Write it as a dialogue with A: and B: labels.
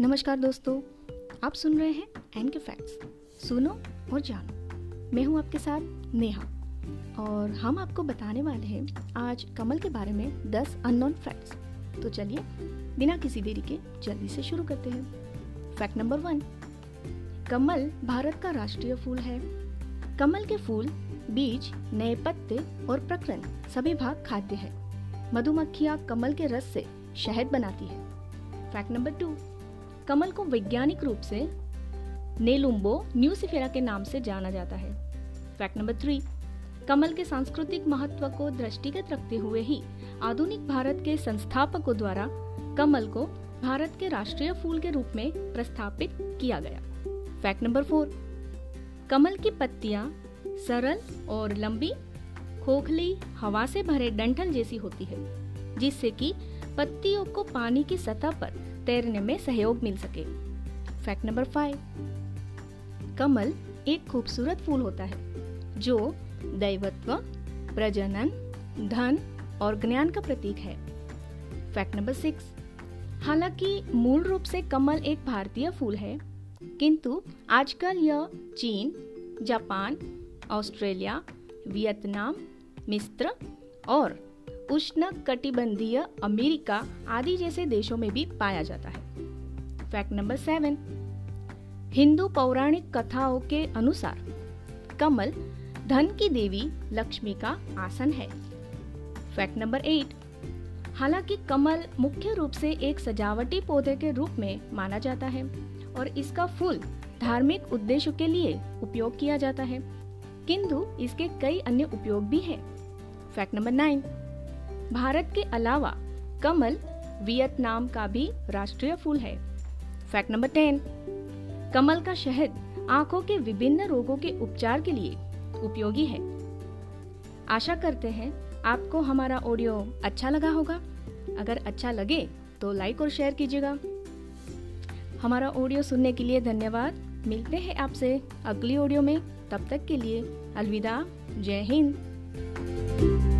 A: नमस्कार दोस्तों, आप सुन रहे हैं एन के फैक्ट्स सुनो और जानो। मैं हूँ आपके साथ नेहा और हम आपको बताने वाले हैं आज कमल के बारे में 10 अननोन फैक्ट्स तो चलिए, बिना किसी देरी के जल्दी से शुरू करते हैं। फैक्ट नंबर वन कमल भारत का राष्ट्रीय फूल है। कमल के फूल, बीज, नए पत्ते और प्रकरण सभी भाग खाद्य है। मधुमक्खियाँ कमल के रस से शहद बनाती है। फैक्ट नंबर टू कमल को वैज्ञानिक रूप से नेलुम्बो न्यूसिफेरा के नाम से जाना जाता है। फैक्ट नंबर थ्री कमल के सांस्कृतिक महत्व को दृष्टिगत रखते हुए ही आधुनिक भारत के संस्थापकों द्वारा कमल को भारत के राष्ट्रीय फूल के रूप में प्रस्थापित किया गया। फैक्ट नंबर फोर कमल की पत्तियाँ सरल और लंबी, खोखली हवा से भरे डंठल जैसी होती है, जिससे कि पत्तियों को पानी की सतह पर तैरने में सहयोग मिल सके। फैक्ट नंबर फाइव कमल एक खूबसूरत फूल होता है, जो दैवत्व, प्रजनन, धन और ज्ञान का प्रतीक है। फैक्ट नंबर सिक्स हालाँकि मूल रूप से कमल एक भारतीय फूल है, किंतु आजकल यह चीन, जापान, ऑस्ट्रेलिया, वियतनाम, मिस्र और उष्ण कटिबंधीय अमेरिका आदि जैसे देशों में भी पाया जाता है। फैक्ट नंबर सेवन, हिंदू पौराणिक कथाओं के अनुसार, कमल धन की देवी लक्ष्मी का आसन है। फैक्ट नंबर एट, हालाँकि कमल मुख्य रूप से एक सजावटी पौधे के रूप में माना जाता है और इसका फूल धार्मिक उद्देश्यों के लिए उपयोग किया जाता है। किंतु इसके कई अन्य उपयोग भी हैं। फैक्ट नंबर नाइन भारत के अलावा कमल वियतनाम का भी राष्ट्रीय फूल है। फैक्ट नंबर टेन, कमल का शहद आँखों के विभिन्न रोगों के उपचार के लिए उपयोगी है। आशा करते हैं आपको हमारा ऑडियो अच्छा लगा होगा। अगर अच्छा लगे तो लाइक और शेयर कीजिएगा। हमारा ऑडियो सुनने के लिए धन्यवाद। मिलते हैं आपसे अगली ऑडियो में। तब तक के लिए अलविदा। जय हिंद।